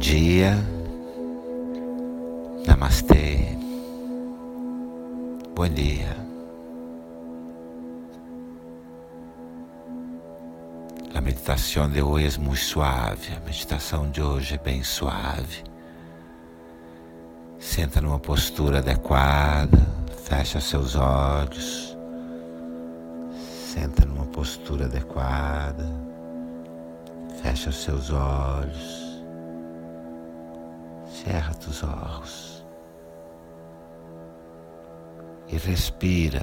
Dia, Namastê, bom dia. A meditação de hoje é muito suave, a meditação de hoje é bem suave. Senta numa postura adequada, fecha seus olhos, senta numa postura adequada, fecha seus olhos, cerra os olhos e respira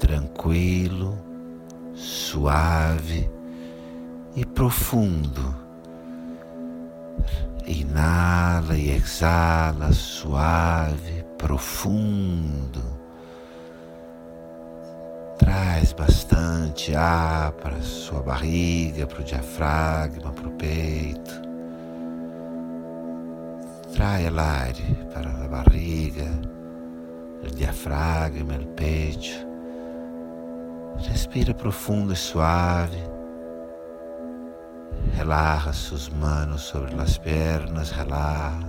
tranquilo, suave e profundo Inala e exala suave, profundo. Traz bastante ar para sua barriga, para o diafragma, para o peito. Trai el aire para a barriga, o diafragma, o peito. Respira profundo e suave. Relaxa suas mãos sobre as pernas, relaxa.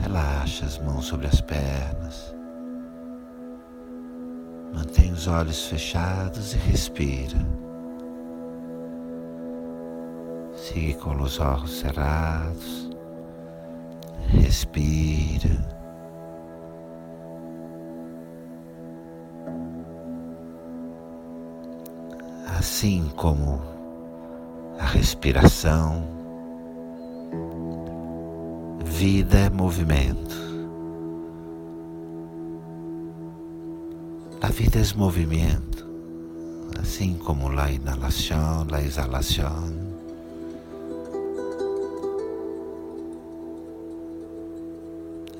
Relaxa as mãos sobre as pernas. Mantém os olhos fechados e respira. Siga com os olhos cerrados. Respira. Assim como a respiração. Vida é movimento. A vida é movimento, assim como a inalação, a exalação.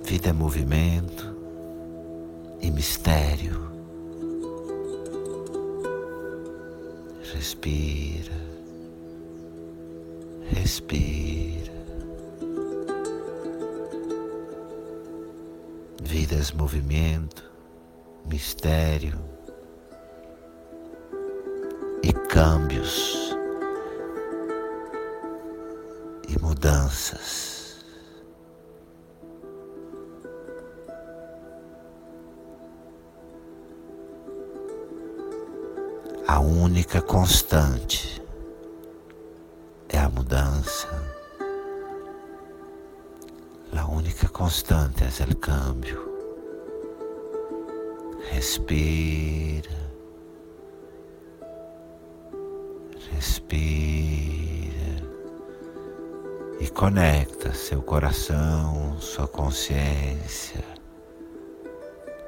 Vida é movimento e mistério. Respira. Respira. Vidas, movimento, mistério e câmbios e mudanças. A única constante mudança. La única constante é o cambio. Respira. Respira. E conecta seu coração, sua consciência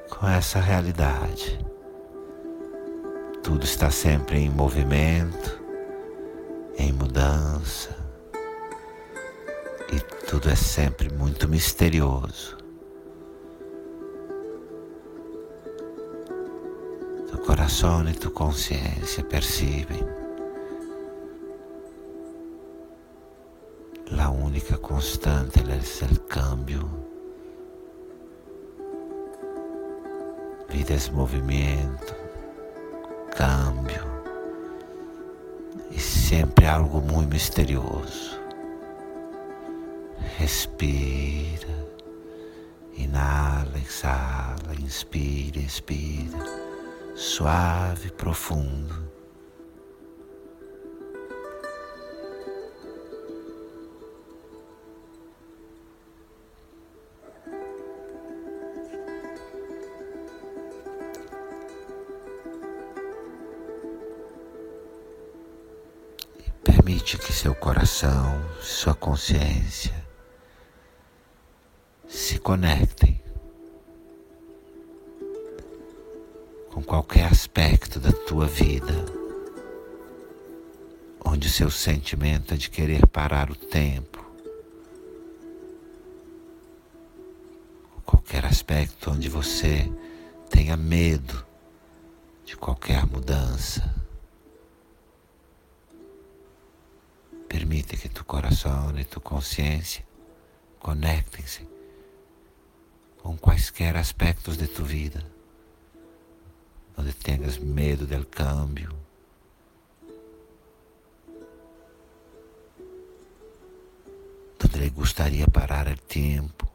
com essa realidade. Tudo está sempre em movimento em mudança e tudo é sempre muito misterioso. Tu coração e tu consciência percebem a única constante é o cambio. Vida é movimento, cambio e sempre algo muito misterioso. Respira, inala, exala, inspira, expira, suave, profundo. Permite que seu coração, sua consciência se conectem com qualquer aspecto da tua vida onde o seu sentimento é de querer parar o tempo, qualquer aspecto onde você tenha medo de qualquer mudança. Permite que tu coração e tu consciência conectem-se com quaisquer aspectos de tu vida, onde tenhas medo del câmbio, padre gustaría parar el tiempo.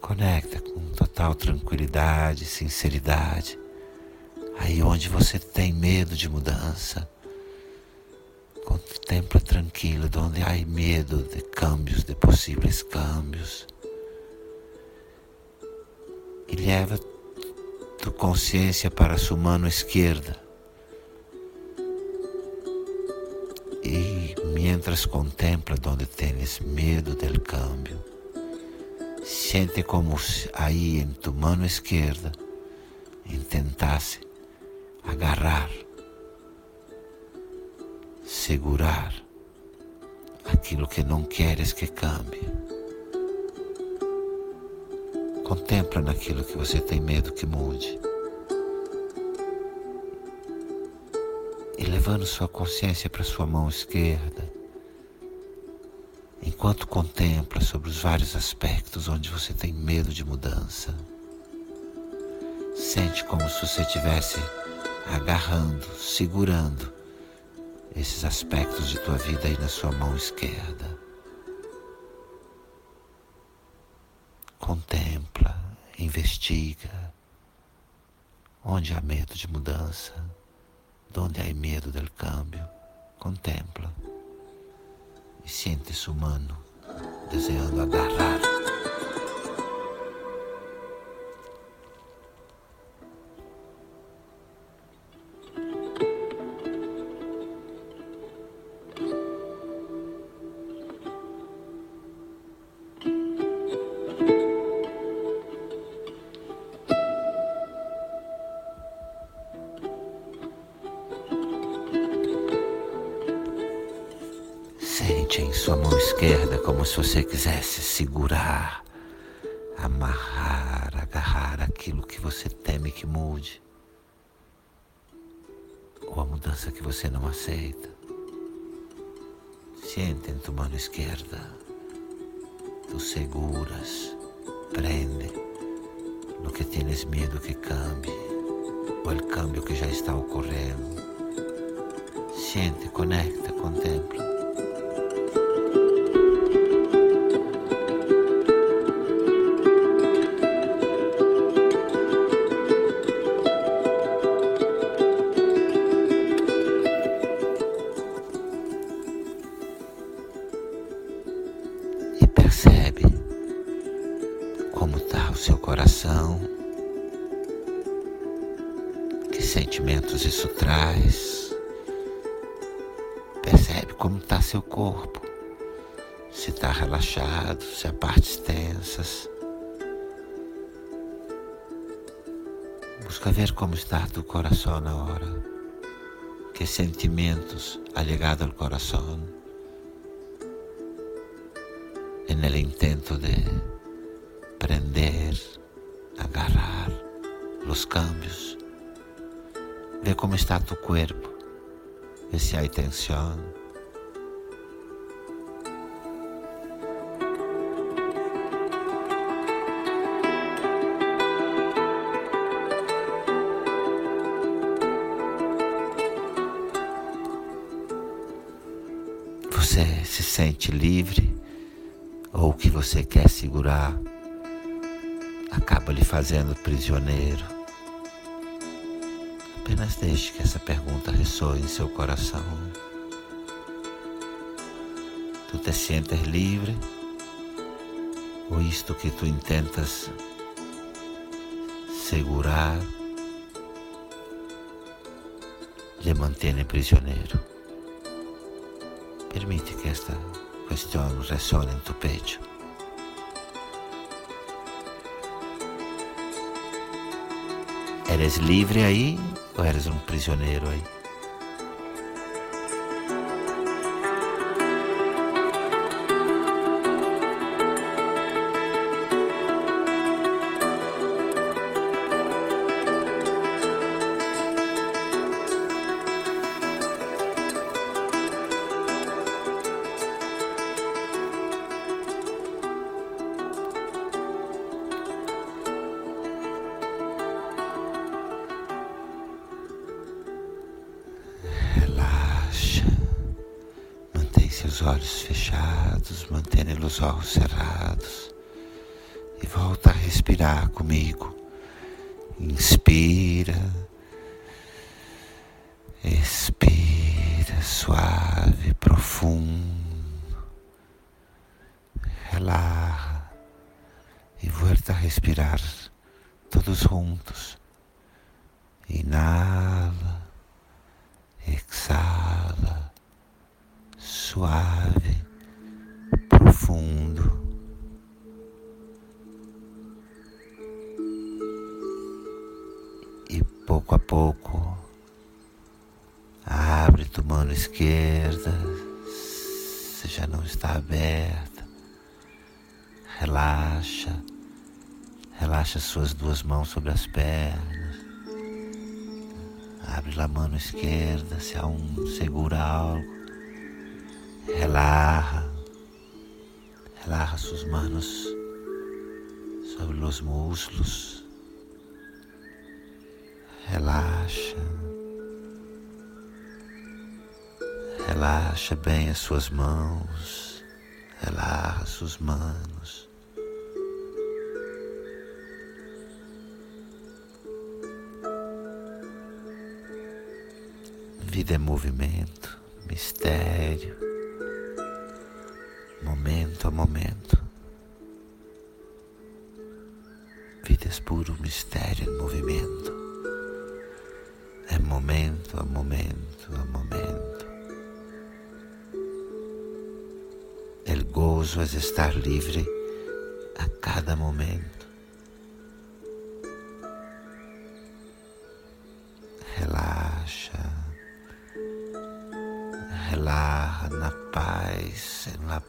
Conecta com total tranquilidade, sinceridade, aí onde você tem medo de mudança. Contempla tranquilo, onde há medo de câmbios, de possíveis câmbios. E leva tu consciência para a sua mão esquerda E mientras contempla donde tienes medo del cambio, siente como aí em tu mão esquerda intentasse agarrar, segurar aquilo que não queres que cambie. Contempla naquilo que você tem medo que mude. e levando sua consciência para sua mão esquerda, enquanto contempla sobre os vários aspectos onde você tem medo de mudança. Sente como se você estivesse agarrando, segurando esses aspectos de tua vida aí na sua mão esquerda. Contempla, investiga onde há medo de mudança. Donde hay miedo del cambio, contempla e siente su mano deseando agarrar. Sente em sua mão esquerda como se você quisesse segurar, amarrar, agarrar aquilo que você teme que mude, ou a mudança que você não aceita. Sente em tua mão esquerda, tu seguras, prende no que tienes medo que cambie, ou o cambio que já está ocorrendo. Siente, conecta, contempla. Coração. Que sentimentos isso traz? Percebe como está seu corpo. Se está relaxado, se há partes tensas. Busca ver como está tu coração na hora. Que sentimentos ha llegado ao coração. En el intento de prender, agarrar os cambios. Vê como está tu corpo, vê se há tensão. Você se sente livre ou o que você quer segurar acaba lhe fazendo prisioneiro. Apenas deixe que essa pergunta ressoe em seu coração. Tu te sientes livre? Ou isto que tu intentas segurar lhe mantém prisioneiro? Permite que esta questão ressone em tu peito. Eres livre aí ou eres um prisioneiro aí? Olhos fechados, mantendo os olhos cerrados. E volta a respirar comigo. Inspira. Expira suave, profundo. Relaxa e volta a respirar todos juntos. Inala, exala, suave, profundo. E pouco a pouco, abre tua mão esquerda, se já não está aberta, relaxa Relaxa suas duas mãos sobre as pernas. Abre a mão esquerda se um segura algo. Relaxa. Relaxa suas mãos sobre os muslos. Relaxa. Relaxa bem as suas mãos. Relaxa suas mãos. Vida é movimento, mistério, momento a momento. Vida é puro mistério em movimento. É momento a momento a momento. El gozo é estar livre a cada momento.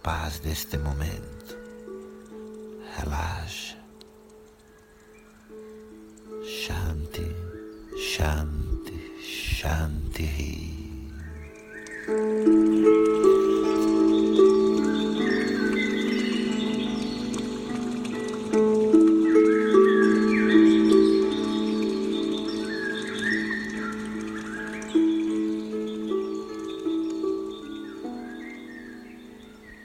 Paz, deste momento. Relaxa. Shanti, Shanti, Shanti.